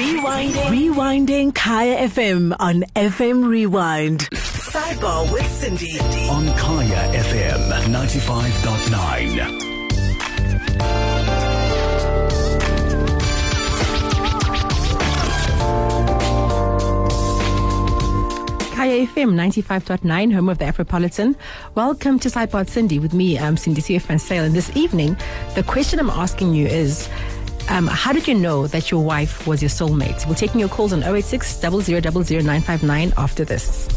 Rewinding. Rewinding Kaya FM on FM Rewind. Sidebar with Sindi. on Kaya FM 95.9. Kaya FM 95.9, home of the Afropolitan. Welcome to Sidepod Sindi with me, I'm Sindi C. van Zyl. And this evening, the question I'm asking you is um, how did you know that your wife was your soulmate? We're taking your calls on 086 959 after this.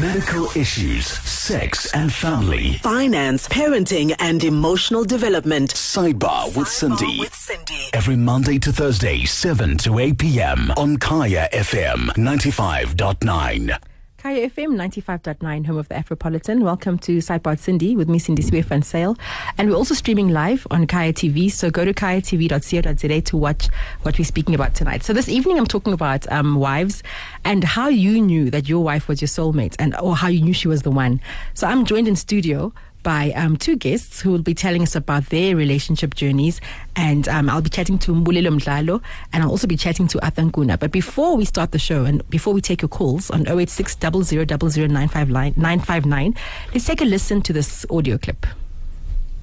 Medical issues, sex and family. Finance, parenting, and emotional development. Sidebar with Sindi. with Sindi. Every Monday to Thursday, 7 to 8 p.m. on Kaya FM 95.9. Kaya FM 95.9, home of the Afropolitan. Welcome to Sidepod Sindi with me, Sindi Swift and Sale. And we're also streaming live on Kaya TV. So go to kayatv.co.za to watch what we're speaking about tonight. So this evening, I'm talking about um, wives and how you knew that your wife was your soulmate and or how you knew she was the one. So I'm joined in studio by um, two guests who will be telling us about their relationship journeys. And um, I'll be chatting to Mbulelo Mdlalo and I'll also be chatting to Arthur Nkuna. But before we start the show and before we take your calls on 086 959, let's take a listen to this audio clip.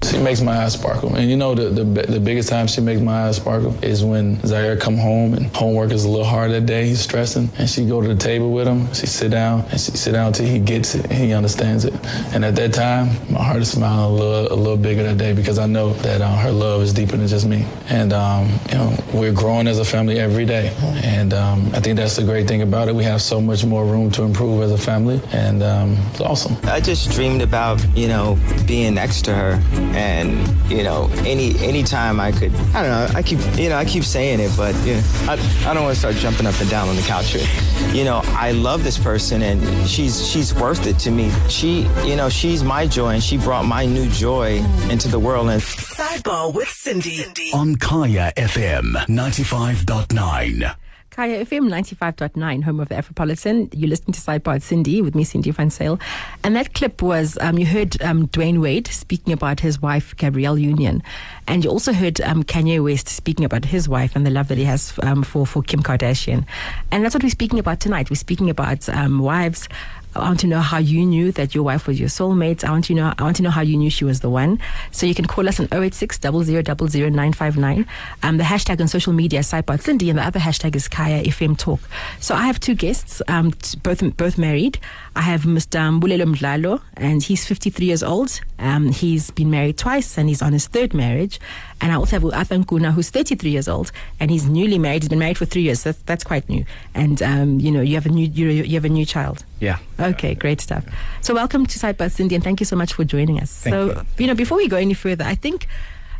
She makes my eyes sparkle, and you know the, the the biggest time she makes my eyes sparkle is when Zaire come home and homework is a little hard that day. He's stressing, and she go to the table with him. She sit down and she sit down till he gets it, he understands it. And at that time, my heart is smiling a little a little bigger that day because I know that uh, her love is deeper than just me. And um, you know we're growing as a family every day, and um, I think that's the great thing about it. We have so much more room to improve as a family, and um, it's awesome. I just dreamed about, you know, being next to her and, you know, any anytime I could I don't know, I keep you know, I keep saying it, but you know, I, I don't want to start jumping up and down on the couch here. You know, I love this person and she's she's worth it to me. She you know, she's my joy and she brought my new joy into the world and Sidebar with Sindi. On Kaya FM 95.9. Kaya FM 95.9, home of the Afropolitan. You're listening to Sidepod Sindi with me, Sindi van Zyl. And that clip was, um, you heard um, Dwyane Wade speaking about his wife, Gabrielle Union. And you also heard um, Kanye West speaking about his wife and the love that he has um, for, for Kim Kardashian. And that's what we're speaking about tonight. We're speaking about um, wives. I want to know how you knew that your wife was your soulmate. I want to know. I want to know how you knew she was the one. So you can call us on 086 959 Um, the hashtag on social media is Sidepod Sindi, and the other hashtag is Kaya FM Talk. So I have two guests, um, both both married. I have Mr. Mbulelo Mdlalo, and he's 53 years old. Um, he's been married twice, and he's on his third marriage. And I also have Arthur Nkuna, who's 33 years old, and he's newly married. He's been married for three years. That's, that's quite new. And um, you know, you have a new you, you have a new child. Yeah. Okay, great stuff. So welcome to Sidebus Sindi, and thank you so much for joining us. Thank so you. you know, before we go any further, I think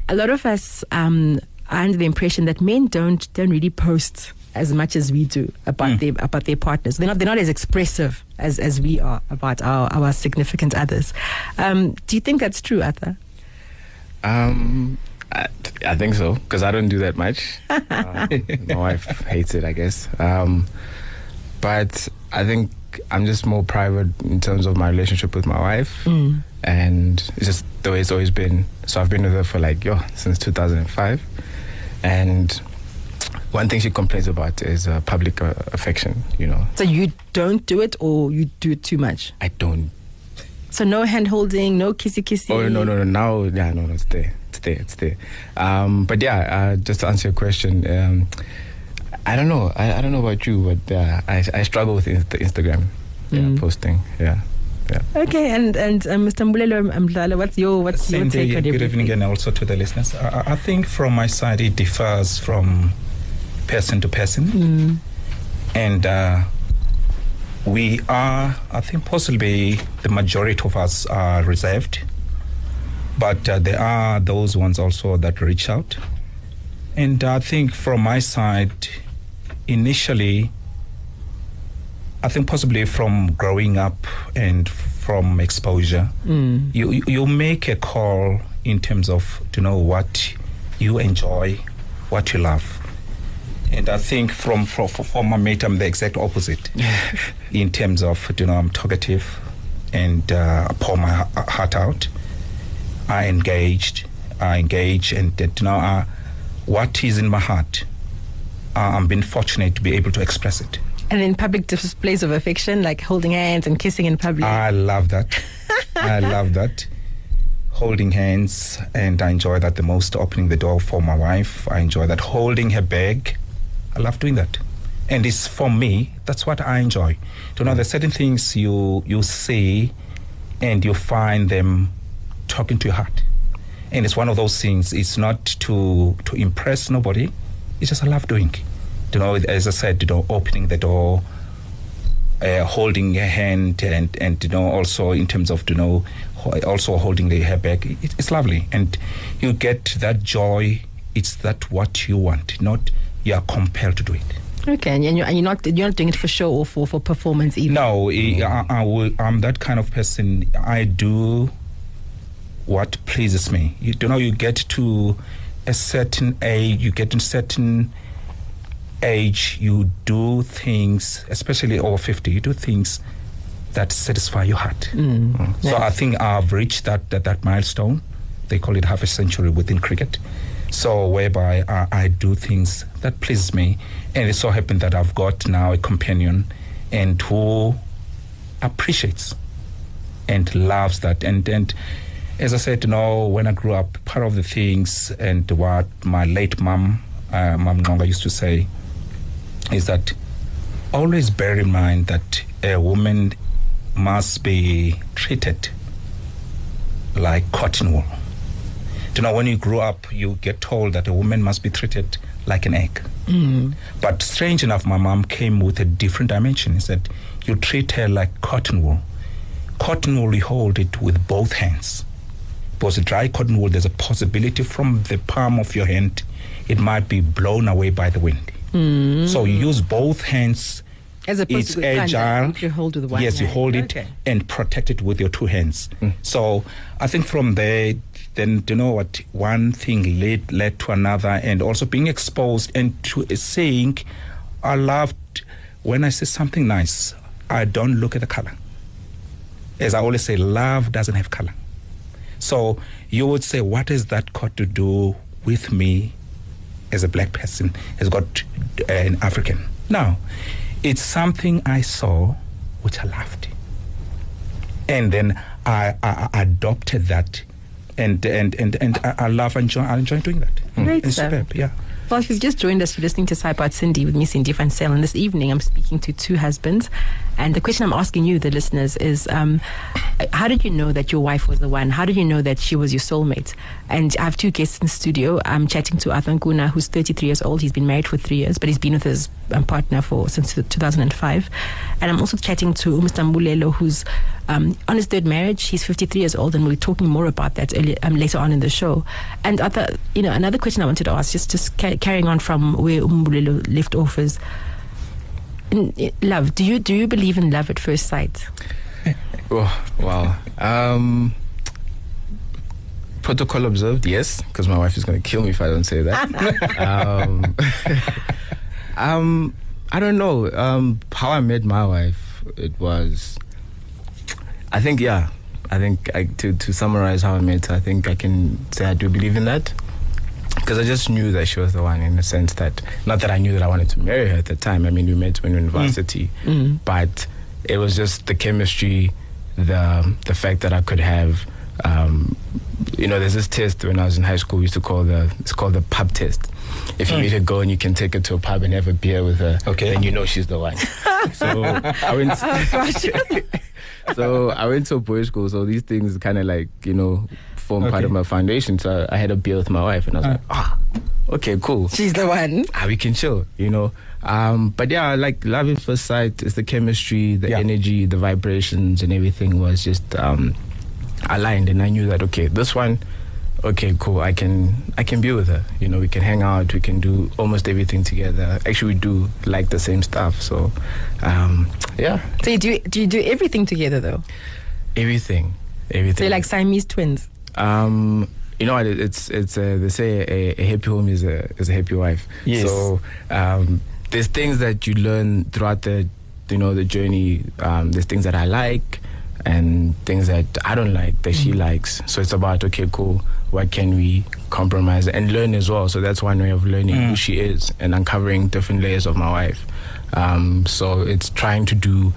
a lot of us um, are under the impression that men don't don't really post as much as we do about their about their partners. They're not they're not as expressive as, as we are about our, our significant others. Um, do you think that's true, Arthur? Um, I, I think so because I don't do that much. Uh, my wife hates it, I guess. Um, but I think I'm just more private in terms of my relationship with my wife, and it's just the way it's always been. So I've been with her for like yo since 2005, and one thing she complains about is uh, public uh, affection. You know, So you don't do it, or you do it too much. I don't So no hand holding, no kissy kissy. Oh no no no now yeah no no it's there it's there it's there. Um, but yeah, uh, just to answer your question, um, I don't know I, I don't know about you, but uh, I I struggle with inst- Instagram yeah, Mm. posting. Yeah, yeah. Okay, and and um, Mr. Mbulelo Mdlalo, what's your what's your Sindi, take on good evening and also to the listeners. I, I- I think from my side it differs from person to person. Mm. And uh, we are, I think possibly the majority of us are reserved. But uh, there are those ones also that reach out. And I think from my side, initially, I think possibly from growing up and from exposure, Mm. you you- make a call in terms of to know what you enjoy, what you love. And I think from from, from my mate, I'm the exact opposite in terms of you know I'm talkative and uh, I pour my heart out. I engaged, I engage, and that you know uh, what is in my heart Uh, I'm being fortunate to be able to express it. And in public displays of affection, like holding hands and kissing in public. I love that. I love that. Holding hands, and I enjoy that the most. Opening the door for my wife, I enjoy that. Holding her bag, I love doing that. And it's for me. That's what I enjoy. You know, there's certain things you you see, and you find them talking to your heart. And it's one of those things. It's not to to impress nobody. It's just I love doing. You know, as I said, you know, opening the door, uh, holding her hand and and you know also in terms of you know also holding the hair back. It, it's lovely. And you get that joy. It's that what you want not you are compelled to do it. Okay, and you're, and you're not you're not doing it for show or for, for performance either. no I, I, I will, i'm that kind of person. I do what pleases me. You, you know you get to a certain age you get a certain age you do things especially over 50 you do things that satisfy your heart. Mm. so i think i've reached that, that that milestone. They call it half a century within cricket. So whereby I, I do things that please me. And it so happened that i've got now a companion and who appreciates and loves that. And and as I said, you know, when I grew up, part of the things and what my late mom, uh, Mom Ngonga used to say, is that always bear in mind that a woman must be treated like cotton wool. You know, when you grow up, you get told that a woman must be treated like an egg. But strange enough, my mom came with a different dimension. He said, You treat her like cotton wool. Cotton wool, you hold it with both hands. Because a dry cotton wool, there's a possibility from the palm of your hand, it might be blown away by the wind. Hmm. So you use both hands. As opposed it's to with thunder, agile. you hold with one yes, you hold it Okay. and protect it with your two hands. Hmm. So I think from there, then you know what, one thing led led to another, and also being exposed and to uh, saying, I loved when I say something nice. I don't look at the color. As I always say, love doesn't have color. So you would say, what has that got to do with me as a black person? Has got uh, an African? No, it's something I saw which I loved, and then I, I, I adopted that, and and and and I, I love and enjoy, I enjoy doing that. Great it's stuff. superb, yeah. Well, if you've just joined us, you're listening to Cypod Sindi with me, Sindi Van And this evening, I'm speaking to two husbands. And the question I'm asking you, the listeners, is um, how did you know that your wife was the one? How did you know that she was your soulmate? And I have two guests in the studio. I'm chatting to Arthur Nkuna, who's 33 years old. He's been married for three years, but he's been with his um, partner for since 2005. And I'm also chatting to Mr. Mbulelo, who's um, on his third marriage. He's 53 years old, and we'll be talking more about that um, later on in the show. And Arthur, you know, another question I wanted to ask, just just ca- carrying on from where Mbulelo left off, is in, i- love. Do you do you believe in love at first sight? Oh, wow. Um, protocol observed, yes, because my wife is going to kill me if I don't say that. um, um, I don't know. Um, how I met my wife, it was. I think, yeah. I think I, to to summarize how I met her, I think I can say I do believe in that because I just knew that she was the one in the sense that not that I knew that I wanted to marry her at the time. I mean, we met when we were in mm. university, mm. but it was just the chemistry, the the fact that I could have. Um, you know, there's this test when I was in high school. We used to call the it's called the pub test. If you mm. meet a girl and you can take her to a pub and have a beer with her, Okay. then you know she's the one. so I went. Oh, so I went to a boys' school. So these things kind of like you know form part of my foundation. So I had a beer with my wife, and I was like, ah, okay, cool. She's the one. Ah, we can chill, you know. Um, but yeah, like love at first sight is the chemistry, the Yeah. energy, the vibrations, and everything was just um, aligned, and I knew that okay, this one, okay, cool. I can I can be with her. You know, we can hang out, we can do almost everything together. Actually, we do like the same stuff, so um, yeah, So you do do you do everything together though? everything, everything. So you're like Siamese twins. Um, you know It's it's uh, they say a, a happy home is a is a happy wife. Yes. So um, there's things that you learn throughout the you know the journey. Um, there's things that I like and things that I don't like that she likes. So it's about okay, cool. What can we compromise and learn as well. So that's one way of learning who she is and uncovering different layers of my wife. Um, so it's trying to do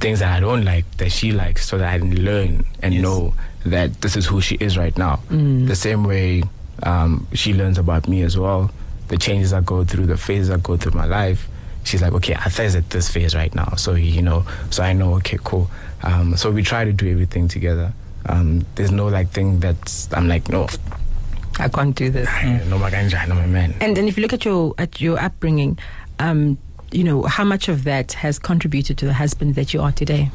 things that I don't like that she likes, so that I can learn and Yes. know that this is who she is right now. The same way um, she learns about me as well. The changes I go through, the phases I go through my life. She's like, okay, Arthur's at this phase right now. So, you know, so I know, okay, cool. Um, so we try to do everything together. Um, there's no like thing that I'm like, no, I can't do this. no, my ganja, no, man. And then if you look at your at your upbringing, um, you know how much of that has contributed to the husband that you are today.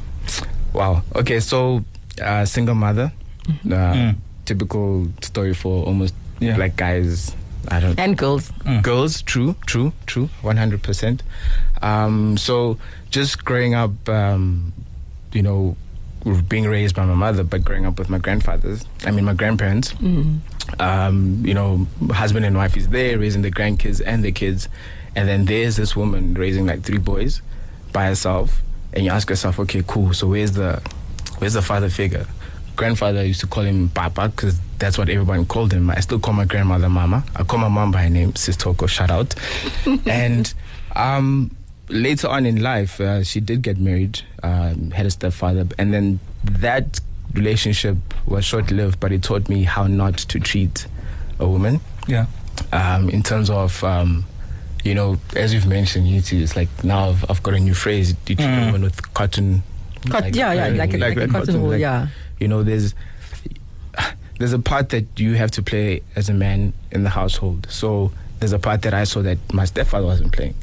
Wow. Okay, so uh, single mother, Mm-hmm. uh, Mm. typical story for almost Yeah. like guys. I don't And girls, girls. True, true, true. One hundred percent. Um, so just growing up, um, you know, being raised by my mother, but growing up with my grandfathers. I mean, my grandparents. Um, you know, husband and wife is there raising the grandkids and the kids, and then there's this woman raising like three boys by herself, and you ask yourself, okay, cool. So where's the where's the father figure? Grandfather used to call him Papa because that's what everyone called him. I still call my grandmother Mama. I call my mom by her name, Sis Toko. Shout out. and um, later on in life, uh, she did get married, um, had a stepfather, and then that relationship was short lived, but it taught me how not to treat a woman Yeah. um, in terms of, um, you know, as you've mentioned, it's like now I've, I've got a new phrase. You treat a Mm. woman with cotton. Cot- yeah, yeah, like a- like a cotton wool, yeah. You know, there's there's a part that you have to play as a man in the household. So there's a part that I saw that my stepfather wasn't playing.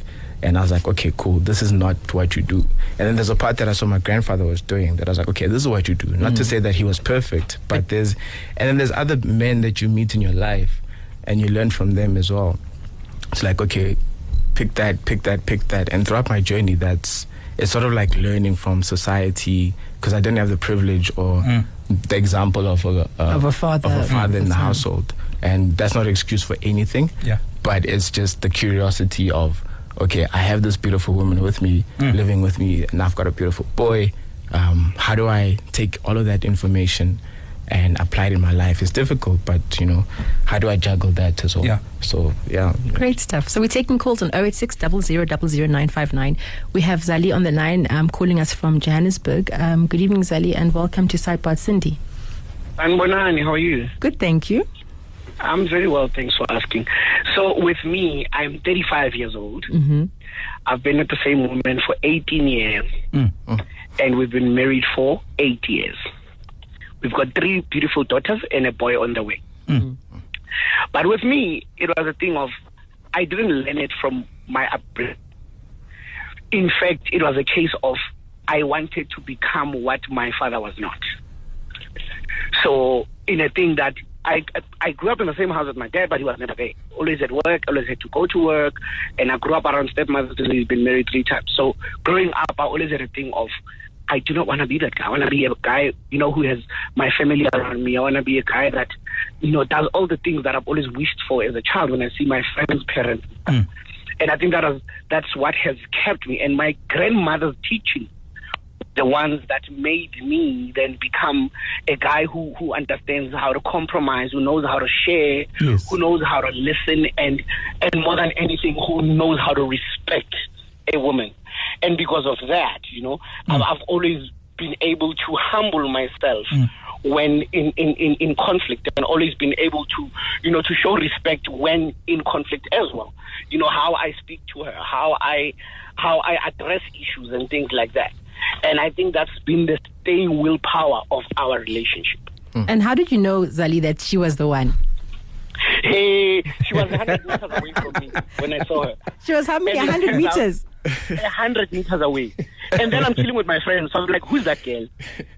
And I was like, okay, cool. This is not what you do. And then there's a part that I saw my grandfather was doing that I was like, okay, this is what you do. Not to say that he was perfect, but there's, and then there's other men that you meet in your life and you learn from them as well. It's like, okay, pick that, pick that, pick that. And throughout my journey, that's, it's sort of like learning from society because I didn't have the privilege or the example of a, uh, Of a father. of a father in the Mm. household. And that's not an excuse for anything. Yeah. But it's just the curiosity of, okay, I have this beautiful woman with me, living with me, and I've got a beautiful boy. Um, how do I take all of that information and apply it in my life? It's difficult, but you know, how do I juggle that as well? Yeah. So yeah. Great stuff. So we're taking calls on 086 00959. We have Zali on the line um, calling us from Johannesburg. Um, good evening, Zali, and welcome to Sidepod Sindi. Anbonani, how are you? Good, thank you. I'm very well, thanks for asking. So, with me, I'm 35 years old. Mm-hmm. I've been with the same woman for 18 years, mm, oh. and we've been married for eight years. We've got three beautiful daughters and a boy on the way. Mm. Mm-hmm. But with me, it was a thing of I didn't learn it from my upbringing. In fact, it was a case of I wanted to become what my father was not. So, in a thing that I I grew up in the same house as my dad, but he was never there. Always at work, always had to go to work, and I grew up around stepmothers. He's been married three times. So, growing up, I always had a thing of I do not want to be that guy. I want to be a guy, you know, who has my family around me. I want to be a guy that, you know, does all the things that I've always wished for as a child when I see my friends' parents. Hmm. And I think that was, that's what has kept me. And my grandmother's teaching, the ones that made me then become a guy who, who understands how to compromise, who knows how to share, Yes. who knows how to listen, and, and more than anything, who knows how to respect a woman. And because of that, you know, I've, mm. I've always been able to humble myself mm. when in, in, in, in conflict and always been able to, you know, to show respect when in conflict as well. You know, how I speak to her, how I how I address issues and things like that. And I think that's been the staying willpower of our relationship. And how did you know, Zali, that she was the one? Hey, she was 100 meters away from me when I saw her. She was how many? And 100 meters. a hundred meters away. And then I'm chilling with my friends. So I'm like, who's that girl?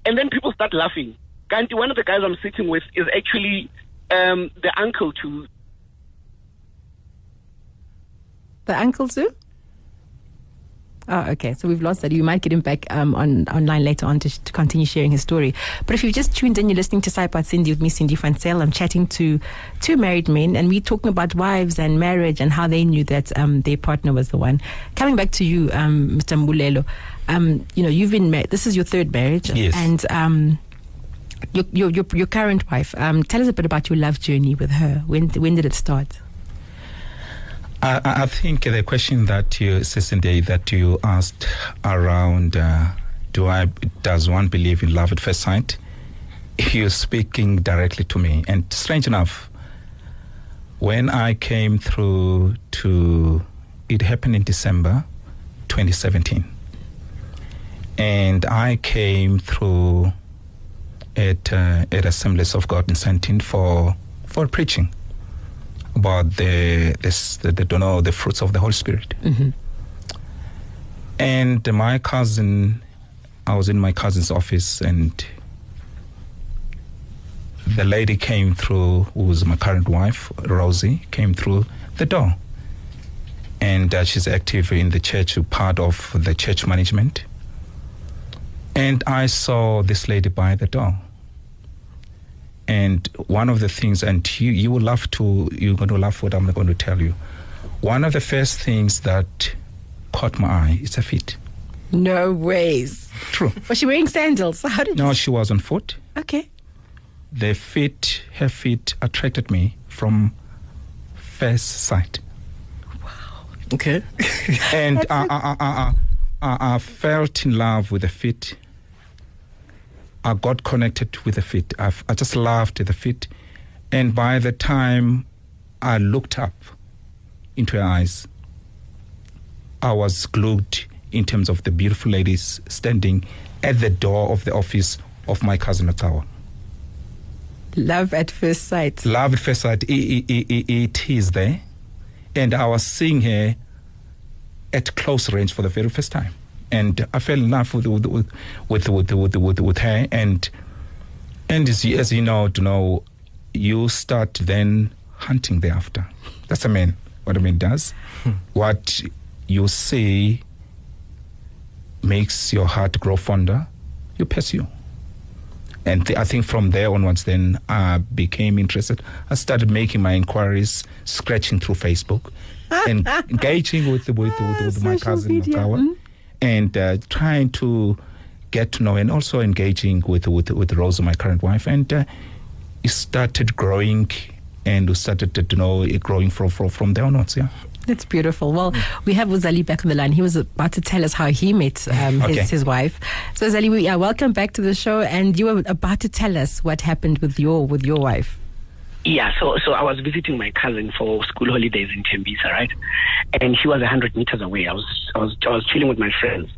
And then people start laughing. Kanti, one of the guys I'm sitting with is actually um, the uncle to The uncle too? Oh, okay. So we've lost that. You might get him back um, on online later on to, to continue sharing his story. But if you've just tuned in, you're listening to Saipad Sindi with me, Sindi Fansel. I'm chatting to two married men, and we're talking about wives and marriage and how they knew that um, their partner was the one. Coming back to you, um, Mr. Mbulelo, um, you know, you've been married. This is your third marriage, Yes. and um, your, your, your, your current wife, um, tell us a bit about your love journey with her. When, when did it start? I, I think the question that you, Sindi, that you asked around, uh, do I does one believe in love at first sight? You're speaking directly to me, and strange enough, when I came through to, it happened in December, 2017, and I came through at uh, at Assemblies of God in Sentin for for preaching about the this the, the don't know the fruits of the Holy Spirit. And my cousin, I was in my cousin's office, and the lady came through, who was my current wife, Rosie, came through the door, and uh, she's active in the church, part of the church management. And I saw this lady by the door. And one of the things, and you, you will laugh to, you're going to laugh what I'm going to tell you. One of the first things that caught my eye is her feet. No ways. True. Was she wearing sandals? How did No, you? she was on foot. Okay. The feet, her feet attracted me from first sight. Wow. Okay. and I, I, I, I, I, I felt in love with the feet. I got connected with the feet. I, I just loved the feet. And by the time I looked up into her eyes, I was glued in terms of the beautiful ladies standing at the door of the office of my cousin Otawa. Love at first sight. Love at first sight, i i i i it is there. And I was seeing her at close range for the very first time. And I fell in love with with with with with, with, with, with her. And and as you, as you know, to know, you start then hunting thereafter. That's a man. What a man does. what you see makes your heart grow fonder. You pursue. And th- I think from there onwards, then I became interested. I started making my inquiries, scratching through Facebook, and engaging with with, with, with my cousin media, Okawa, mm. And uh, trying to get to know, and also engaging with with with Rose, my current wife, and uh, it started growing, and we started to know it growing from from from there onwards. Yeah. That's beautiful. Well, we have Uzali back on the line. He was about to tell us how he met um, Okay. his, his wife. So, Uzali, we are welcome back to the show, and you were about to tell us what happened with your with your wife. Yeah, so so I was visiting my cousin for school holidays in Tembisa, right? And she was a hundred meters away. I was I was I was chilling with my friends,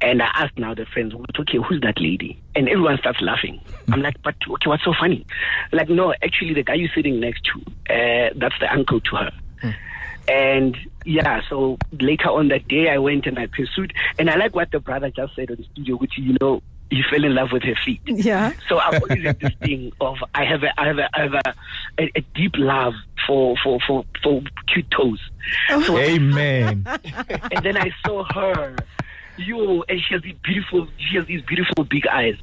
and I asked now the friends, okay, who's that lady? And everyone starts laughing. I'm like, but okay, what's so funny? Like, no, actually, the guy you're sitting next to, uh, that's the uncle to her. And yeah, so later on that day, I went and I pursued. And I like what the brother just said on the studio, which you know, he fell in love with her feet. Yeah. So I've always had this thing of I have a I have a I have a, a, a deep love for for for for cute toes. Oh. So Amen. and then I saw her, you, and she has these beautiful she has these beautiful big eyes.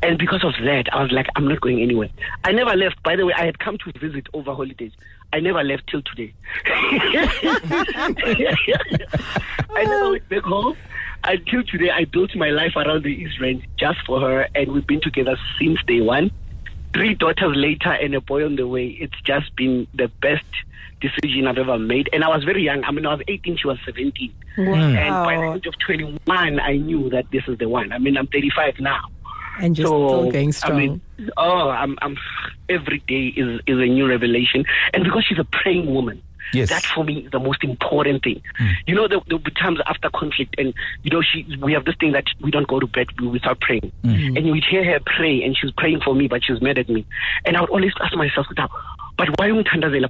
And because of that, I was like, I'm not going anywhere. I never left. By the way, I had come to visit over holidays. I never left till today. I never went back home. Until today, I built my life around the East Rand just for her, and we've been together since day one. Three daughters later and a boy on the way. It's just been the best decision I've ever made. And I was very young. I mean, I was 18, she was 17. Wow. And by the age of 21, I knew that this is the one. I mean, I'm 35 now. And you're so, still going I strong. mean, oh, I'm, I'm, every day is, is a new revelation. And because she's a praying woman, Yes. that for me is the most important thing. Hmm. You know, there will be times after conflict, and you know, she we have this thing that we don't go to bed without praying. Hmm. And you would hear her pray, and she was praying for me, but she was mad at me. And I would always ask myself, "Now, but why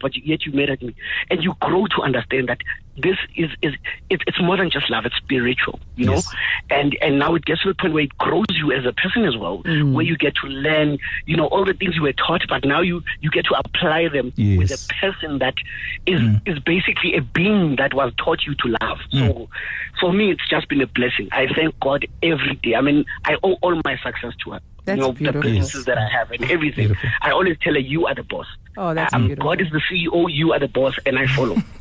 but yet you married me? And you grow to understand that this is is it, it's more than just love; it's spiritual, you know. Yes. And and now it gets to the point where it grows you as a person as well, mm. where you get to learn, you know, all the things you were taught, but now you you get to apply them with a person that is mm. is basically a being that was taught you to love. So mm. for me, it's just been a blessing. I thank God every day. I mean, I owe all my success to her. That's you know, beautiful. the businesses that I have and everything. Beautiful. I always tell her, you are the boss. Oh, that's um, beautiful. God is the CEO, you are the boss, and I follow.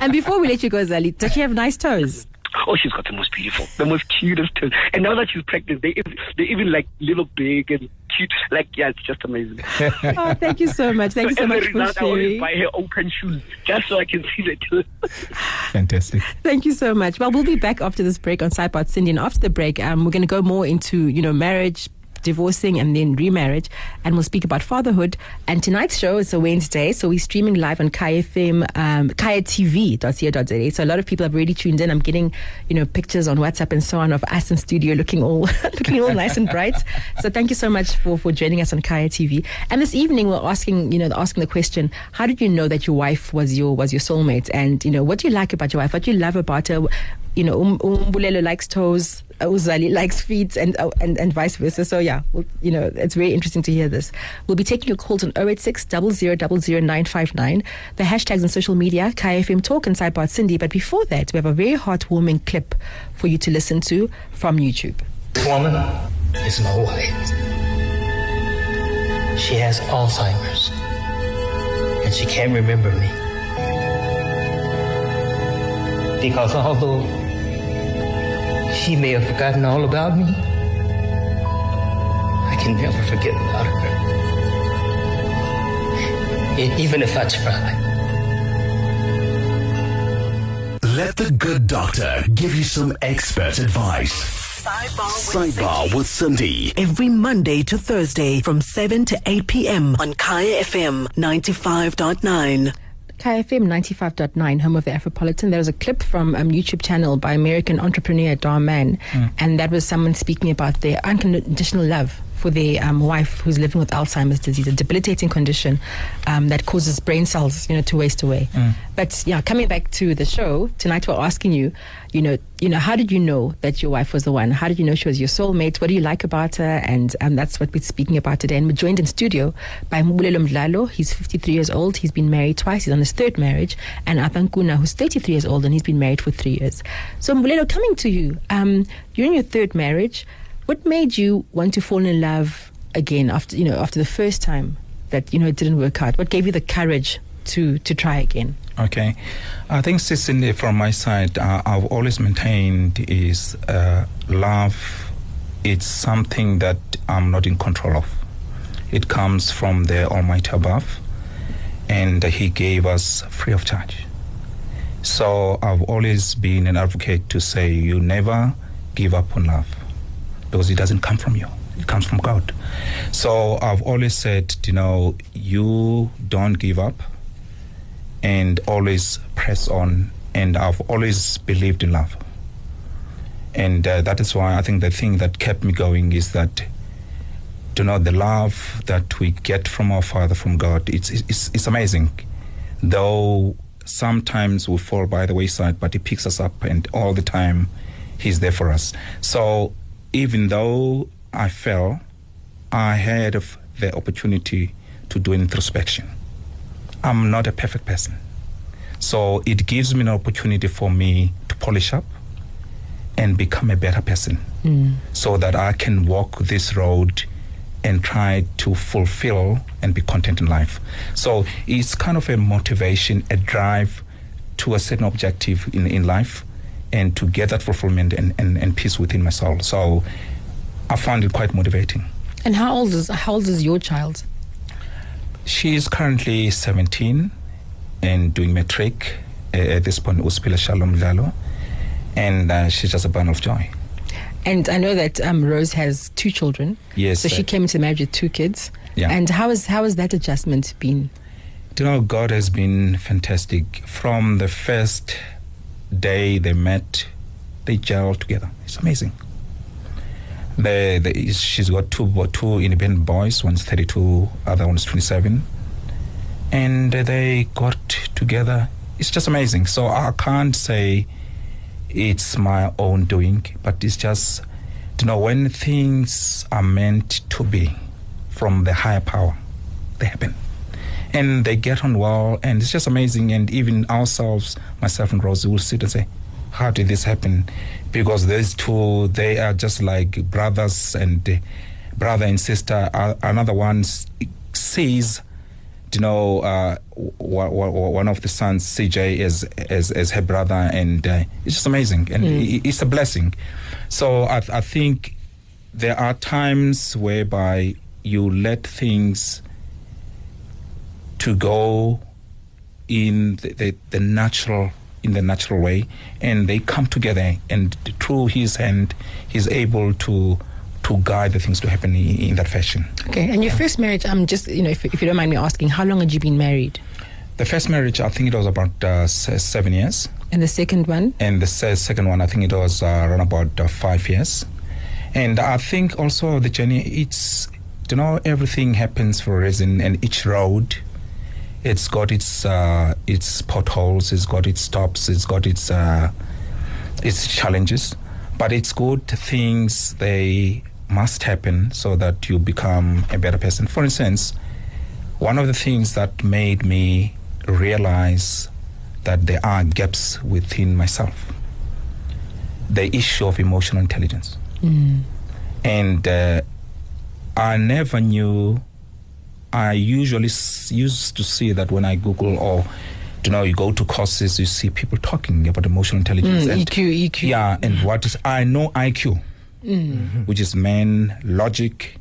and before we let you go, Zali, does she have nice toes? Oh, she's got the most beautiful, the most cutest toes. And now that she's pregnant, they even, they even like little big and cute. Like, yeah, it's just amazing. oh, thank you so much. Thank so you so much a for result, I sharing. buy her open shoes just so I can see the toes. Fantastic. Thank you so much. Well, we'll be back after this break on Sidepod Sindi, and after the break, um, we're going to go more into you know marriage. Divorcing and then remarriage, and we'll speak about fatherhood. And tonight's show is a Wednesday, so we're streaming live on Kaya FM, um, KayaTV.co.za. So a lot of people have already tuned in. I'm getting, you know, pictures on WhatsApp and so on of us in studio looking all looking all nice and bright. So thank you so much for for joining us on Kaya TV. And this evening we're asking, you know, asking the question: How did you know that your wife was your was your soulmate? And you know, what do you like about your wife? What do you love about her? You know, um, Umbulelo likes toes. Uzali likes feet and, uh, and and vice versa. So yeah, you know, it's very interesting to hear this. We'll be taking your calls on 086 959 The hashtags on social media, KFM Talk and Sidepod Sindi. But before that, we have a very heartwarming clip for you to listen to from YouTube. Woman is my wife. She has Alzheimer's and she can't remember me. Because although she may have forgotten all about me, I can never forget about her. Even if I try. Let the good doctor give you some expert advice. Sidebar with Sindi. Every Monday to Thursday from 7 to 8 p.m. on Kaya FM 95.9. KFM 95.9, home of the Afropolitan. There was a clip from um, YouTube channel by American entrepreneur Dhar Mann, and that was someone speaking about their unconditional love for their um, wife who's living with Alzheimer's disease, a debilitating condition um, that causes brain cells, you know, to waste away. But yeah, coming back to the show tonight, we're asking you, you know, you know, how did you know that your wife was the one? How did you know she was your soulmate? What do you like about her? And um, that's what we're speaking about today. And we're joined in studio by Mbulelo Mdlalo. He's 53 years old. He's been married twice. He's on his third marriage. And Arthur Nkuna, who's 33 years old, and he's been married for three years. So Mbulelo, coming to you, um, you're in your third marriage. What made you want to fall in love again after you know after the first time that you know it didn't work out? What gave you the courage to to try again? Okay, I think Cicely, from my side, uh, I've always maintained is uh, love. It's something that I'm not in control of. It comes from the Almighty above, and He gave us free of charge. So I've always been an advocate to say you never give up on love because it doesn't come from you. It comes from God. So I've always said, you know, you don't give up and always press on. And I've always believed in love. And uh, that is why I think the thing that kept me going is that, you know, the love that we get from our Father, from God, it's, it's, it's amazing. Though sometimes we fall by the wayside, but He picks us up, and all the time He's there for us. So even though I fell, I had the opportunity to do an introspection. I'm not a perfect person. So it gives me an opportunity for me to polish up and become a better person mm. so that I can walk this road and try to fulfill and be content in life. So it's kind of a motivation, a drive to a certain objective in, in life and to get that fulfillment and, and, and peace within my soul. So I found it quite motivating. And how old is how old is your child? She is currently 17 and doing matric uh, at this point, Uspila Shalom Lalo, and uh, she's just a bundle of joy. And I know that um, Rose has two children. Yes, So she came into marriage with two kids. Yeah. And how is how has that adjustment been? You know, God has been fantastic. From the first day they met, they gelled together. It's amazing. The, the, she's got two two independent boys. One's 32, other one's 27, and they got together. It's just amazing. So I can't say it's my own doing, but it's just you know when things are meant to be from the higher power, they happen and they get on well and it's just amazing and even ourselves myself and rosie will sit and say how did this happen because these two they are just like brothers and uh, brother and sister Uh, another one sees you know, uh, w- w- one of the sons, CJ, is as as her brother, and uh, it's just amazing, and Mm. it's a blessing. So I, I think there are times whereby you let things to go in the, the, the natural in the natural way and they come together and through his hand he's able to to guide the things to happen in, in that fashion Okay, and your first marriage, um, just you know, if, if you don't mind me asking, how long had you been married? the first marriage i think it was about uh, seven years And the second one? and the se- second one i think it was uh, around about uh, five years and i think also the journey it's you know everything happens for a reason and each road it's got its uh, its potholes it's got its stops it's got its uh, its challenges but it's good things they must happen so that you become a better person for instance one of the things that made me realize that there are gaps within myself the issue of emotional intelligence Mm. and uh, I never knew. I usually s- used to see that when I Google or you know you go to courses, you see people talking about emotional intelligence. Mm, and, EQ, EQ. Yeah, and what is I know IQ, Mm. which is man, logic,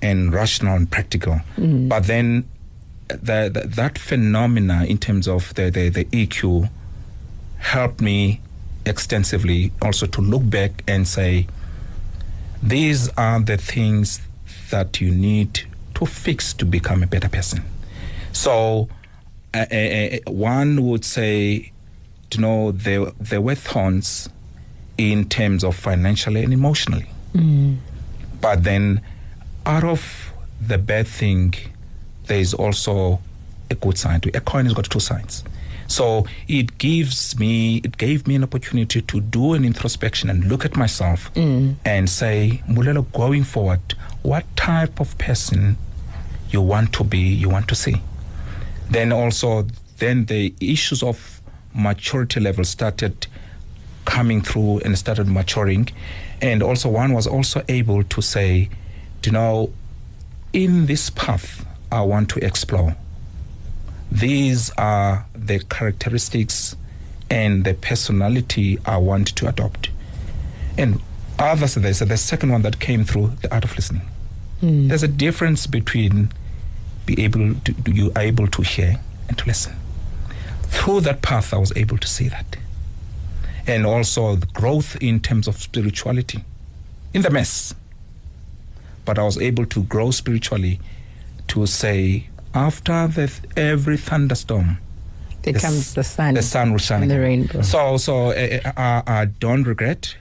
and rational and practical. Mm. But then the, the, that phenomena in terms of the, the, the EQ helped me extensively also to look back and say these are the things that you need to fix to become a better person. So, uh, uh, uh, one would say, you know, there, there were thorns in terms of financially and emotionally. Mm. But then, out of the bad thing, there is also a good side. A coin has got two sides. So it gives me, it gave me an opportunity to do an introspection and look at myself Mm. and say, Mbulelo, going forward, what type of person you want to be, you want to see. Then also, then the issues of maturity level started coming through and started maturing. And also, one was also able to say, you know, in this path, I want to explore. These are the characteristics and the personality I want to adopt. And others, said the second one that came through the art of listening. Mm. There's a difference between be able to you are able to hear and to listen. Through that path, I was able to see that, and also the growth in terms of spirituality, in the mess. But I was able to grow spiritually, to say after the, every thunderstorm, There the comes the sun The sun will shine. and the rainbow. So, so uh, I, I don't regret.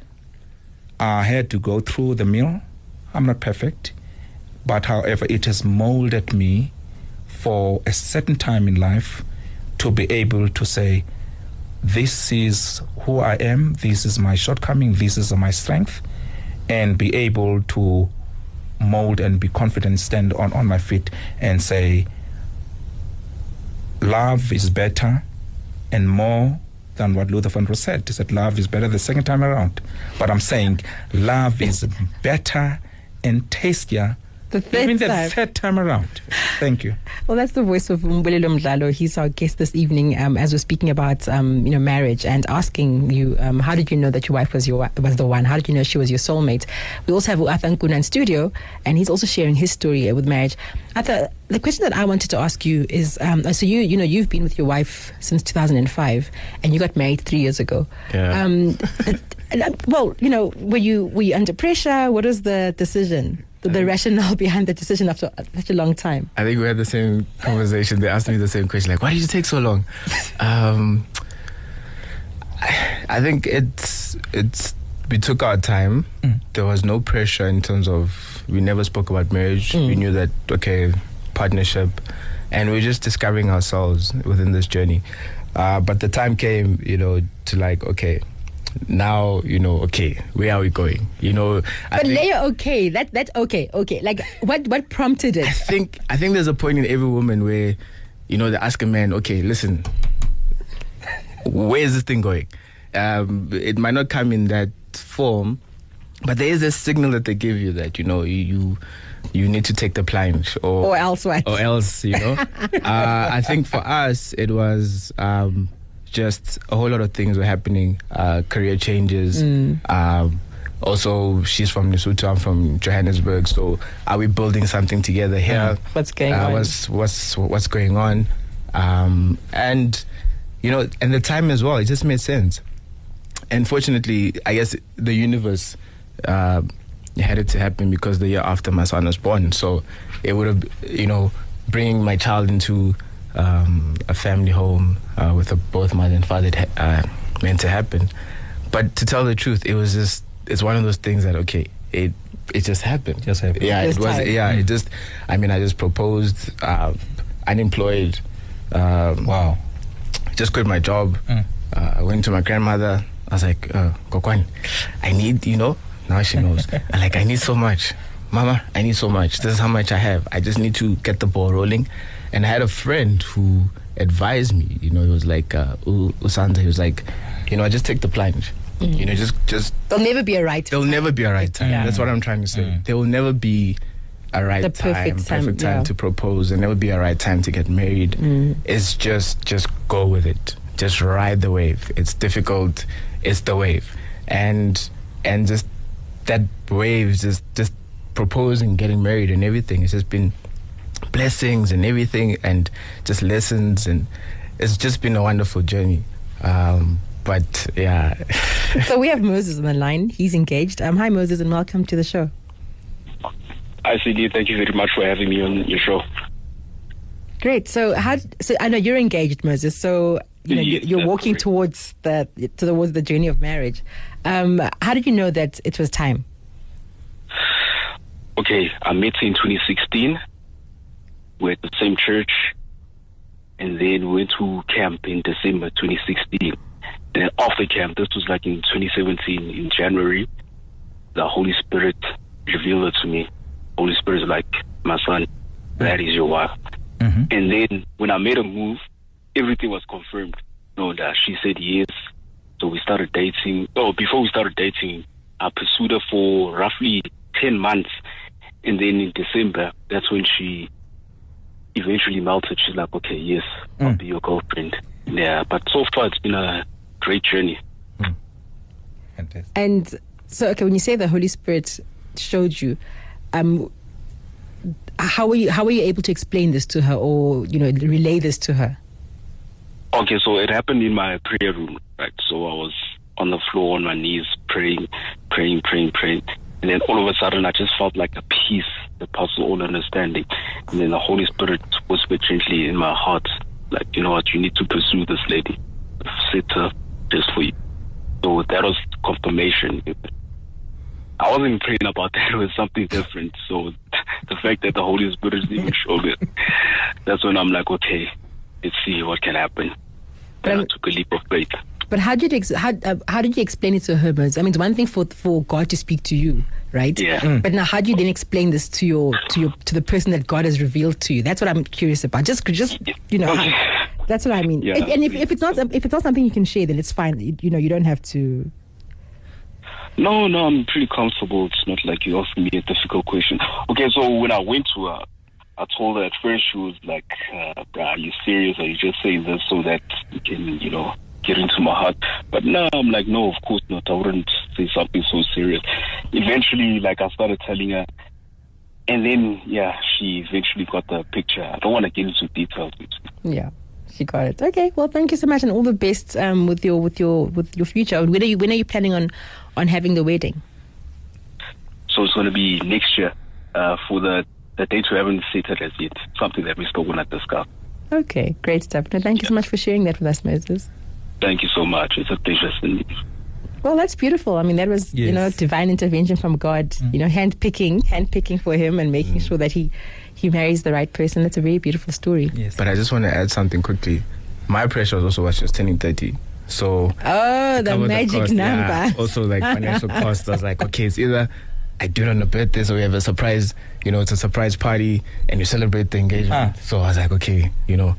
I had to go through the mill. I'm not perfect, but however, it has molded me for a certain time in life to be able to say, "This is who I am. This is my shortcoming. This is my strength," and be able to mold and be confident, stand on on my feet, and say, love is better and more than what Luther Vandross said. He said love is better the second time around. But I'm saying love is better and tastier The third even the time. third time around. Thank you. Well, that's the voice of Mbulelo Mdlalo. He's our guest this evening um, as we're speaking about um, you know marriage and asking you um, how did you know that your wife was your was the one? How did you know she was your soulmate? We also have Arthur Nkuna in studio, and he's also sharing his story with marriage. Arthur, the question that I wanted to ask you is: um, so you you know you've been with your wife since 2005, and you got married three years ago. Yeah. Um, and, well, you know, were you were you under pressure? What was the decision? The, the rationale behind the decision after such a long time? I think we had the same conversation. They asked me the same question, like, "Why did you take so long?" Um, I, I think it's it's we took our time. There was no pressure in terms of we never spoke about marriage. We Mm. knew that okay, partnership, and we are just discovering ourselves within this journey. Uh, but the time came, you know, to like okay. Now you know. Okay, where are we going? You know, I But layer okay, that that okay, okay. Like what what prompted it? I think I think there's a point in every woman where, you know, they ask a man, okay, listen, where is this thing going? Um, it might not come in that form, but there is a signal that they give you that you know you you, you need to take the plunge or Or else what? or else you know. uh, I think for us it was um, just a whole lot of things were happening, uh, career changes. Um, also, she's from Lesotho. I'm from Johannesburg. So, are we building something together here? What's going uh, on? What's what's what's going on? Um, and you know, and the time as well. It just made sense. And fortunately, I guess the universe uh, had it to happen because the year after my son was born. So it would have, you know, bringing my child into um, a family home uh, with a, both mother and father it ha- uh, meant to happen. But to tell the truth, it was just it's one of those things that okay, it it just happened. Just happened. Yeah, Just it was. time. Yeah, it just. I mean, I just proposed, uh, unemployed. Um, Wow. just quit my job. Mm. Uh, I went to my grandmother. I was like, uh, Kokwan, I need, you know, now she knows. I'm like, I need so much. Mama, I need so much. This is how much I have. I just need to get the ball rolling. And I had a friend who advised me, you know, he was like, uh, U- Usanda, he was like, you know, just take the plunge. Mm. You know, just, just, There'll never be a right. there'll never be a right time. Yeah. That's what I'm trying to say. Mm. There will never be a right The time, perfect time, perfect time yeah. to propose. And there never be a right time to get married. Mm. It's just, just go with it. Just ride the wave. It's difficult. It's the wave, and and just that wave, just just proposing, getting married, and everything. It's just been blessings and everything, and just lessons, and it's just been a wonderful journey. Um, but yeah. So we have Moses on the line. He's engaged. Um, hi, Moses, and welcome to the show. Hi, Sindi. Thank you very much for having me on your show. Great. So how? So I know you're engaged, Moses. So you know you- Yes, you're that's walking correct. towards the towards the journey of marriage. Um, how did you know that it was time? Okay, I met her in 2016. We're at the same church, and then went to camp in December 2016. And then after camp, this was like in 2017 in January, the Holy Spirit revealed it to me. Holy Spirit is like, my son, that is your wife. Mm-hmm. And then when I made a move, everything was confirmed. No, that she said yes. So we started dating. Oh, before we started dating, I pursued her for roughly 10 months. And then in December, that's when she eventually melted. She's like, okay, yes, I'll be your girlfriend. Yeah, but so far it's been a great journey. Fantastic. And so, okay, when you say the Holy Spirit showed you, um, how were you how were you able to explain this to her, or you know, relay this to her? Okay, so it happened in my prayer room, right? So I was on the floor on my knees praying, praying, praying, praying. And then all of a sudden I just felt like a peace that passes all understanding. And then the Holy Spirit whispered gently in my heart, like, you know what, you need to pursue this lady. Set her just for you. So that was confirmation. I wasn't praying about that. It was something different. So the fact that the Holy Spirit even showed it, that's when I'm like, okay, let's see what can happen. And I took a leap of faith. But how did you ex- how uh, how did you explain it to her? Moses? I mean, it's one thing for for God to speak to you, right? Yeah. Mm. But now, how do you then explain this to your to your to the person that God has revealed to you? That's what I'm curious about. Just just you know, how- that's what I mean. Yeah. And if, if it's not if it's not something you can share, then it's fine. You, you know, you don't have to. No, no, I'm pretty comfortable. It's not like you asked me a difficult question. Okay, so when I went to her, I told her at first she was like, uh, are you serious? Are you just saying this so that you can, you know, get into my heart? But now I'm like, no, of course not. I wouldn't say something so serious. Eventually, like, I started telling her, and then, yeah, she eventually got the picture. I don't want to get into details. Yeah, she got it. Okay, well, thank you so much, and all the best um, with your with your with your future. When are you when are you planning on on having the wedding? So it's going to be next year uh, for the, the date we haven't set it as yet. Something that we're still going to discuss. Okay, great stuff. No, thank you so much for sharing that with us, Moses. Thank you so much. It's a pleasure, Sindi. Well, that's beautiful. I mean, that was you know divine intervention from God. You know, hand picking, hand picking for him, and making sure that he he marries the right person. That's a very beautiful story. Yes. But I just want to add something quickly. My pressure was also when she was turning 30. So Oh, the cover magic cost, number. yeah. Also, like financial cost. I was like, okay, it's either I do it on a birthday, so we have a surprise. You know, it's a surprise party, and you celebrate the engagement. Ah. So I was like, okay, you know,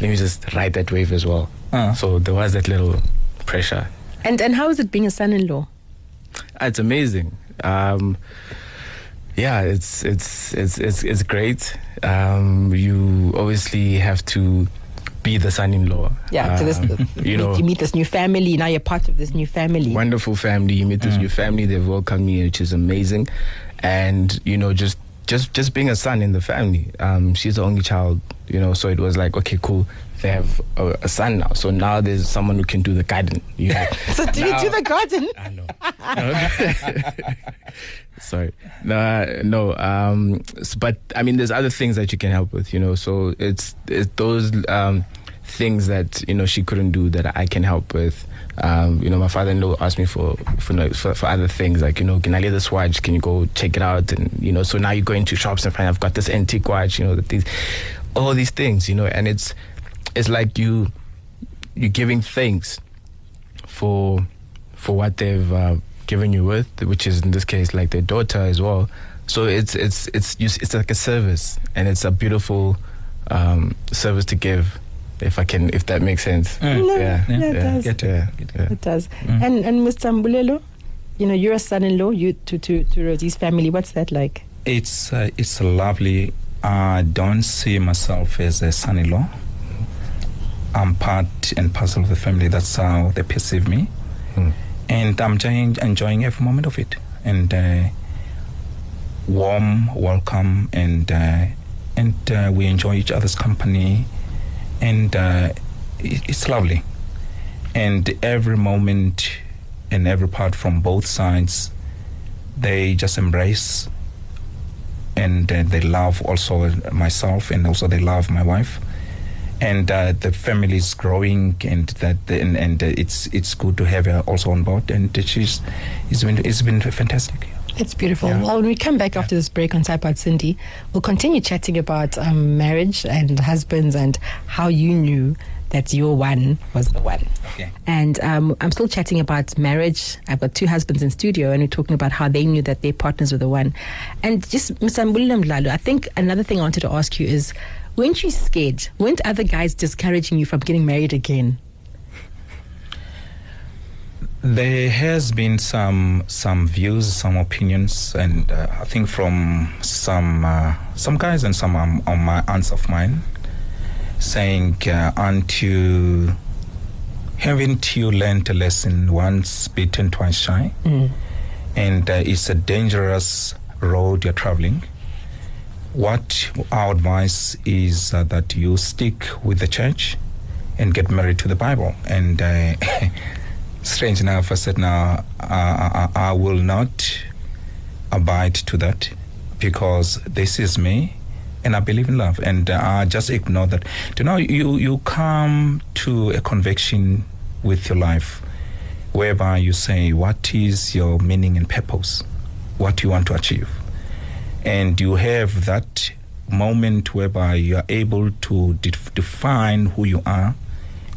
let me just ride that wave as well. Ah. So there was that little pressure. And and how is it being a son-in-law? Ah, It's amazing. Um, yeah, it's it's it's it's it's great. Um, you obviously have to be the son-in-law. Yeah, so this, Um, you know, you meet this new family. Now you're part of this new family. wonderful family. You meet this new family. They've welcomed me, which is amazing. And you know, just just just being a son in the family. Um, she's the only child. You know, so it was like, okay, cool. They have a, a son now. So now there's someone who can do the garden. You know. So do you do the garden? Sorry. No, no. Um, but I mean, there's other things that you can help with, you know. So it's, it's those um, things that you know she couldn't do that I can help with. Um, you know, my father-in-law asked me for for, for for other things like you know, can I leave this watch? Can you go check it out? And you know, so now you go into shops and find I've got this antique watch. You know, that these all these things. You know, and it's it's like you you're giving thanks for for what they've uh, given you with, which is in this case like their daughter as well. So it's it's it's you, it's like a service, and it's a beautiful um, service to give. If I can, if that makes sense. No, yeah, yeah. it does. Get Yeah, yeah. It does. And and Mr. Mbulelo, you know, you're a son-in-law. You to to to Rosie's family. What's that like? It's uh, it's lovely. I don't see myself as a son-in-law. I'm part and parcel of the family. That's how they perceive me, Mm. and I'm enjoying, enjoying every moment of it. And uh, warm welcome, and uh, and uh, we enjoy each other's company, and uh, it, it's lovely. And every moment and every part from both sides, they just embrace and uh, they love also myself and also they love my wife and uh, the family is growing and that and, and uh, it's it's good to have her also on board and she's it's been it's been fantastic It's beautiful. Yeah. Well, when we come back after this break on Sidepod Sindi, we'll continue chatting about um, marriage and husbands and how you knew that your one was the one. okay And um, I'm still chatting about marriage. I've got two husbands in studio, and we're talking about how they knew that their partners were the one. And just, Mr. Mdlalo, I think another thing I wanted to ask you is weren't you scared? Weren't other guys discouraging you from getting married again? There has been some some views, some opinions, and uh, I think from some uh, some guys and some um, on my aunts of mine, saying, uh, "Aren't you? Haven't you learned a lesson once bitten, twice shy?" And uh, it's a dangerous road you're traveling. What our advice is uh, that you stick with the church and get married to the Bible. And uh, strange enough, I said, "Now I, I, I will not abide to that because this is me, and I believe in love." And uh, I just ignore that. Do you know you you come to a conviction with your life, whereby you say, "What is your meaning and purpose? What you want to achieve?" And you have that moment whereby you are able to de- define who you are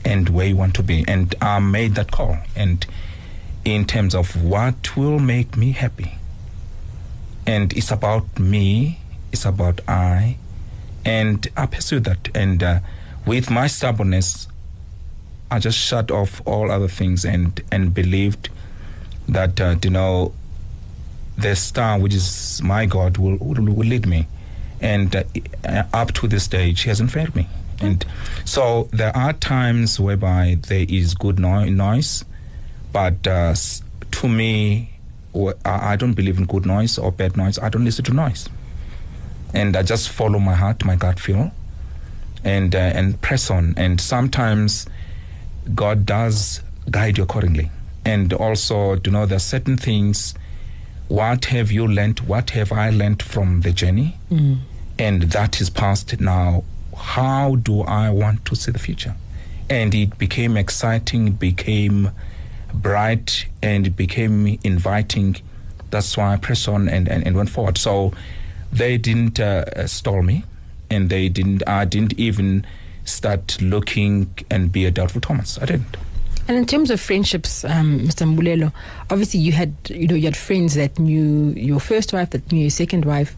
and where you want to be. And I made that call. And in terms of what will make me happy, and it's about me, it's about I, and I pursued that. And uh, with my stubbornness, I just shut off all other things and and believed that uh, you know the star, which is my God, will, will, will lead me. And uh, up to this stage, He hasn't failed me. And so there are times whereby there is good no- noise, but uh, to me, I I don't believe in good noise or bad noise. I don't listen to noise. And I just follow my heart, my gut feel, and, uh, and press on. And sometimes God does guide you accordingly. And also, you know, there are certain things what have you learned? What have I learned from the journey? And that is past now. How do I want to see the future? And it became exciting, it became bright, and it became inviting. That's why I pressed on and, and, and went forward. So they didn't uh, stall me, and they didn't. I didn't even start looking and be a doubtful Thomas. I didn't. And in terms of friendships, um, Mr. Mbulelo, obviously you had you know you had friends that knew your first wife, that knew your second wife.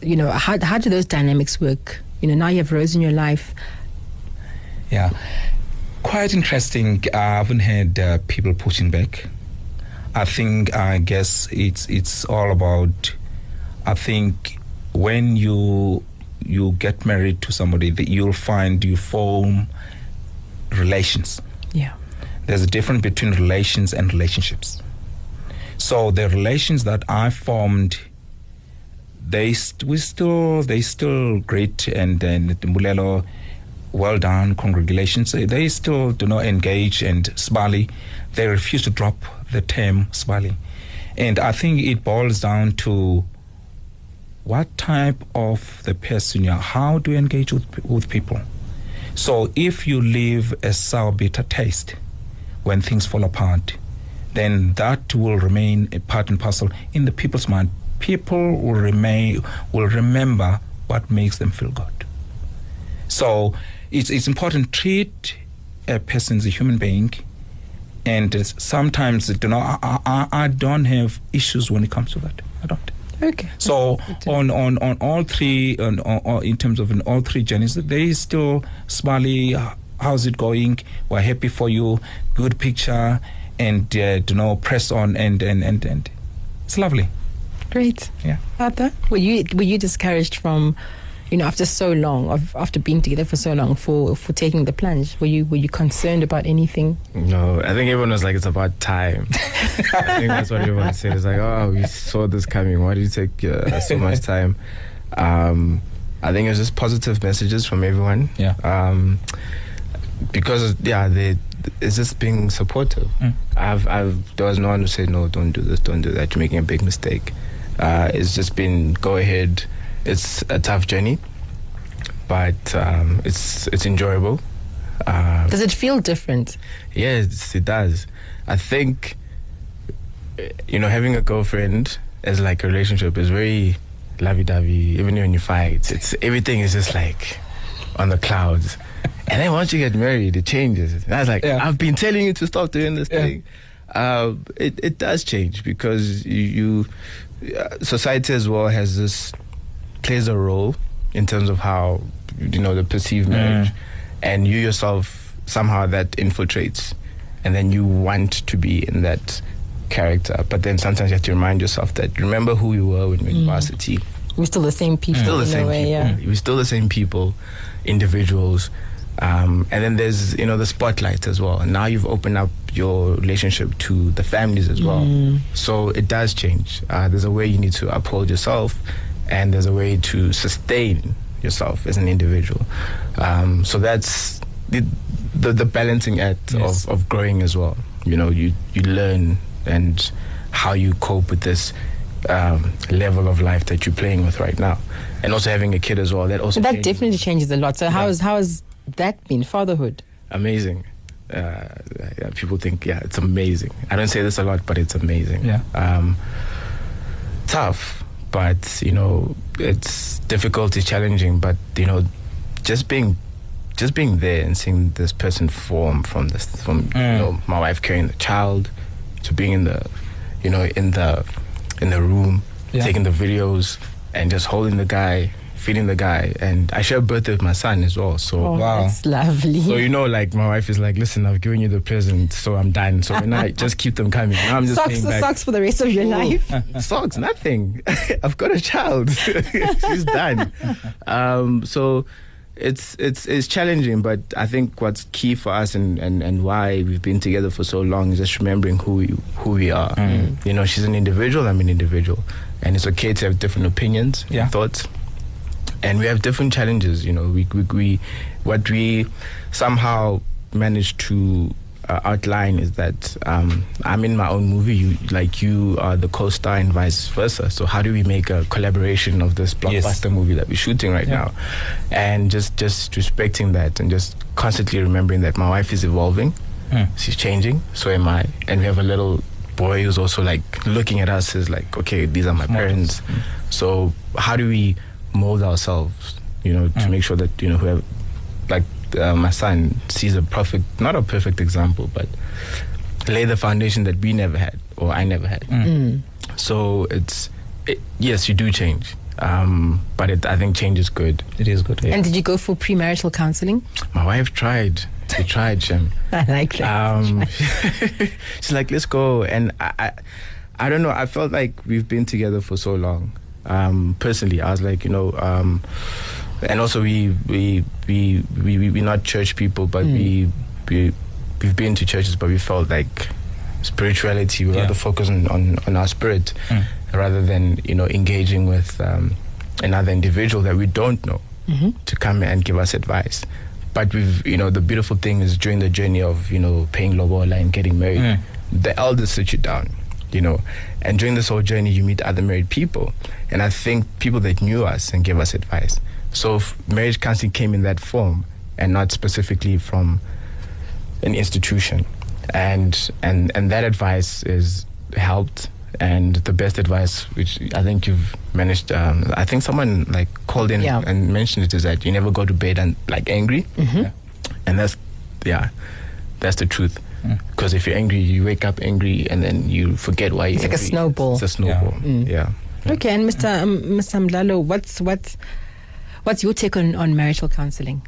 You know how how do those dynamics work? You know now you have Rose in your life. Yeah, quite interesting. I haven't had uh, people pushing back. I think I guess it's it's all about. I think when you you get married to somebody, that you'll find you form relations. Yeah. There's a difference between relations and relationships. So the relations that I formed, they st- we still they still great and and Mbulelo, well done, congratulations. They- still do not engage and smiley. They refuse to drop the term smiley, and I think it boils down to what type of the person you are. How do you engage with with people? So if you leave a sour bitter taste when things fall apart, then that will remain a part and parcel in the people's mind. People will remain will remember what makes them feel good. So it's it's important to treat a person as a human being, and sometimes you know I, I, I don't have issues when it comes to that. I don't. Okay. So on, on, on all three, on, on, on- in terms of in all three journeys, there is still smiley. How's it going? We're happy for you. Good picture, and uh, you know, press on, and and and and it's lovely. Great. Yeah. Arthur, were you were you discouraged from, you know, after so long of after being together for so long for for taking the plunge? Were you were you concerned about anything? No, I think everyone was like, it's about time. I think that's what everyone said. It's like, oh, we saw this coming. Why did you take uh, so much time? Um, I think it was just positive messages from everyone. Yeah. Um, because yeah, they it's just being supportive. Mm. I've I've there was no one who said no, don't do this, don't do that. You're making a big mistake. Uh, it's just been go ahead. It's a tough journey, but um, it's it's enjoyable. Uh, Does it feel different? Yes, it does. I think, you know, having a girlfriend as like a relationship is very lovey-dovey. Even when you fight, it's everything is just like on the clouds. And then once you get married, it changes. And I was like, Yeah. I've been telling you to stop doing this Yeah. thing. Uh, it it does change because you, you uh, society as well has this plays a role in terms of how you know the perceived marriage, and you yourself somehow that infiltrates, and then you want to be in that character. But then sometimes you have to remind yourself that remember who you were when you were in varsity. We're still the same people. Still the in same way, people. Yeah. We're still the same people, individuals. Um, and then there's you know the spotlight as well. Now you've opened up your relationship to the families as well. So it does change. Uh, there's a way you need to uphold yourself, and there's a way to sustain yourself as an individual. Um, so that's the, the the balancing act Yes. of, of growing as well. You know, you you learn and how you cope with this um, level of life that you're playing with right now, and also having a kid as well. That also That changes. definitely changes a lot. So how Yeah. is how has that been fatherhood? amazing. Uh, people think, yeah, it's amazing. I don't say this a lot, but it's amazing. Yeah. Um, tough, but you know, it's difficult, it's challenging, but you know, just being, just being there and seeing this person form from this, from Mm. you know, my wife carrying the child, to being in the, you know, in the, in the room, Yeah. taking the videos and just holding the guy, feeding the guy, and I share a birthday with my son as well. So Oh, Wow. that's lovely. so you know, like my wife is like, "Listen, I've given you the present, so I'm done. So when I just keep them coming, now I'm just socks, paying back. socks for the rest of your life. Socks, nothing. I've got a child. She's done. Um, so it's it's it's challenging, but I think what's key for us and, and, and why we've been together for so long is just remembering who we, who we are. You know, she's an individual. I'm an individual, and it's okay to have different opinions, Yeah. and thoughts and we have different challenges. You know, we we, we what we somehow managed to uh, outline is that um, I'm in my own movie. You like you are the co-star and vice versa. So how do we make a collaboration of this Yes. blockbuster movie that we're shooting right Yeah. now, and just just respecting that and just constantly remembering that my wife is evolving, Mm. she's changing, so am I, and we have a little boy who's also like looking at us as like, okay, these are my parents. So how do we mold ourselves, you know, to Mm. make sure that you know whoever, like uh, my son sees a perfect, not a perfect example, but lay the foundation that we never had or I never had. Mm. So it's it, yes, you do change, um, but it, I think change is good. It is good. And did you go for premarital counseling? My wife tried, She tried, Jim. I like that. Um, she's like, let's go. And I, I, I don't know. I felt like we've been together for so long. Um, personally, I was like, you know, um, and also we we we we we we're not church people, but we we we've been to churches, but we felt like spirituality. We Yeah. rather focus on, on on our spirit rather than you know engaging with um, another individual that we don't know to come and give us advice. But we've, you know, the beautiful thing is during the journey of, you know, paying lobola and getting married, Mm. the elders sit you down, you know, and during this whole journey, you meet other married people. And I think people that knew us and gave us advice. So if marriage counseling came in that form and not specifically from an institution. And, and, and that advice is helped. And the best advice, which I think you've managed, um, I think someone like called in Yeah. and mentioned it, is that you never go to bed and like angry. Mhm. And that's, yeah, that's the truth. Mm. Because if you're angry, you wake up angry and then you forget why you're It's like a snowball. It's a snowball. Mm. Yeah. Okay, and Mr. Um, Mr. Mdlalo, what's what's what's your take on, on marital counseling?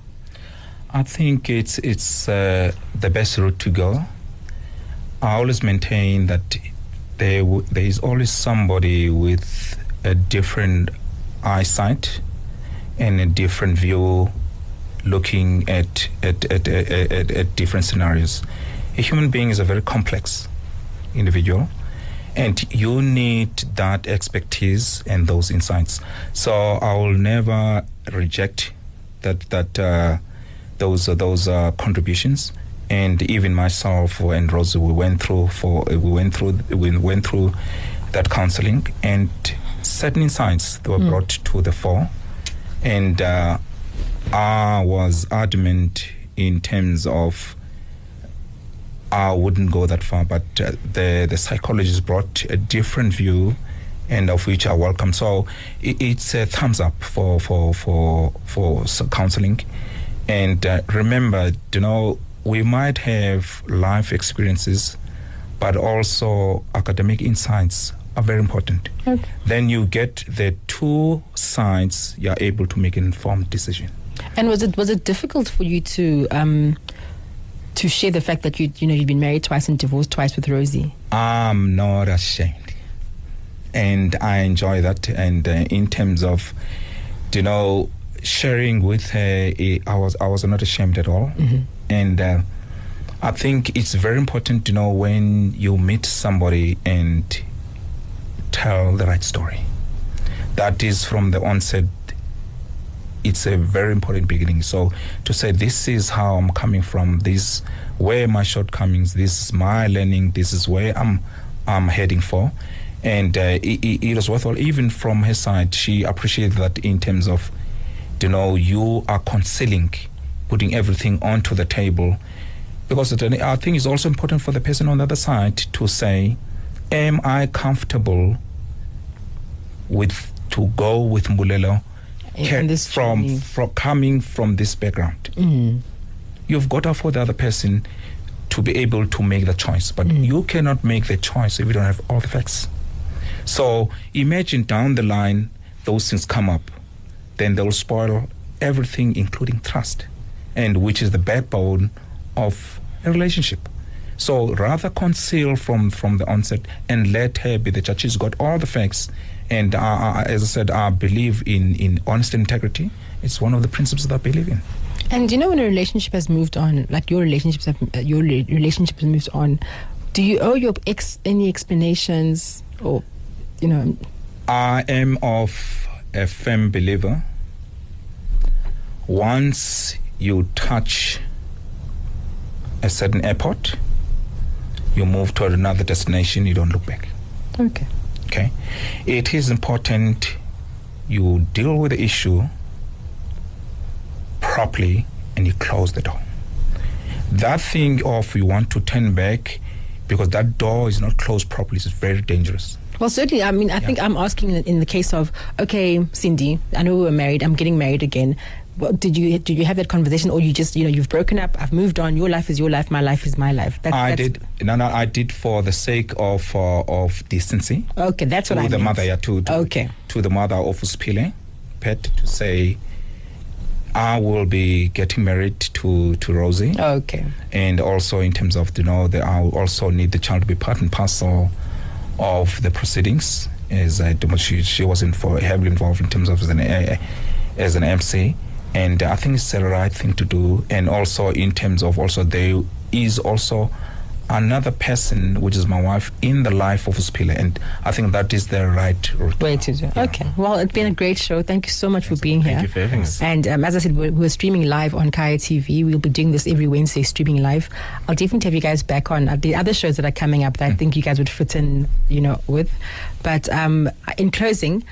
I think it's it's uh, the best route to go. I always maintain that there w- there is always somebody with a different eyesight and a different view, looking at at, at, at, at, at different scenarios. A human being is a very complex individual, and you need that expertise and those insights. So I will never reject that that uh, those uh, those uh, contributions. And even myself and Rosie, we went through for we went through we went through that counseling, and certain insights that were Mm. brought to the fore, and uh, I was adamant in terms of I wouldn't go that far, but uh, the the psychologist brought a different view, and of which I welcome. So it, it's a thumbs up for for for for counseling, and uh, remember, you know, we might have life experiences, but also academic insights are very important. Okay. Then you get the two sides. You are able to make an informed decision. And was it was it difficult for you to um, to share the fact that you you know you've been married twice and divorced twice with Rosie? I'm not ashamed, and I enjoy that. And uh, in terms of, you know, sharing with her, eh, I was I was not ashamed at all. And uh, I think it's very important to know when you meet somebody and tell the right story. That is from the onset. It's a very important beginning. So to say this is how I'm coming from, this where my shortcomings, this is my learning, this is where I'm I'm heading for, and uh, it, it, was worthwhile. Even from her side, she appreciated that in terms of, you know, you are concealing, putting everything onto the table, because I think it's also important for the person on the other side to say, am I comfortable with to go with Mbulelo This from, journey. from coming from this background? Mm. You've got to afford the other person to be able to make the choice, but Mm. you cannot make the choice if you don't have all the facts. So imagine down the line those things come up, then they'll spoil everything, including trust, and which is the backbone of a relationship. So rather conceal from from the onset and let her be the judge. She's got all the facts, and uh, uh, as I said, I believe in in honesty and integrity. It's one of the principles that I believe in. And you know when a relationship has moved on, like your relationships have uh, your relationship has moved on, do you owe your ex any explanations or you know? I am of a firm believer. Once you touch a certain airport, you move to another destination, you don't look back. Okay. Okay. It is important you deal with the issue properly and you close the door. That thing of you want to turn back because that door is not closed properly is very dangerous. Well, certainly. I mean, I think I'm asking in, in the case of okay, Sindi. I know we were married. I'm getting married again. Well, did you did you have that conversation, or you just you know you've broken up? I've moved on. Your life is your life. My life is my life. That, I did. No, no, I did for the sake of uh, of decency. Okay, that's what I the mother, yeah, to, to Okay. to the mother of Uspile, pet to say, I will be getting married to to Rosie. Okay. And also in terms of you know, the, I will also need the child to be part and parcel of the proceedings. As I, she she was in for heavily involved in terms of as an as an MC, and I think it's the right thing to do. And also in terms of also there is also another person, which is my wife, in the life of Uspile. And I think that is the right route. way to do. Okay. Well, it's been a great show. Thank you so much for being here. Thank you for having us. And um, as I said, we're, we're streaming live on Kaya TV. We'll be doing this every Wednesday, streaming live. I'll definitely have you guys back on uh, the other shows that are coming up that I think you guys would fit in, you know, with. But um, in closing,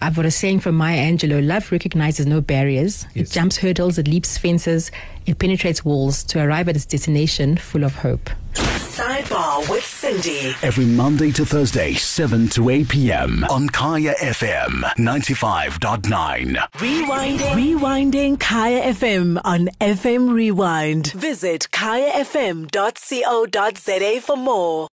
I've got a saying from Maya Angelou love recognizes no barriers. It jumps hurdles, it leaps fences, it penetrates walls to arrive at its destination full of hope. Sidebar with Sindi. Every Monday to Thursday, 7 to 8 p.m. on Kaya FM 95.9. Rewinding. Rewinding Kaya FM on FM Rewind. Visit kayafm.co.za for more.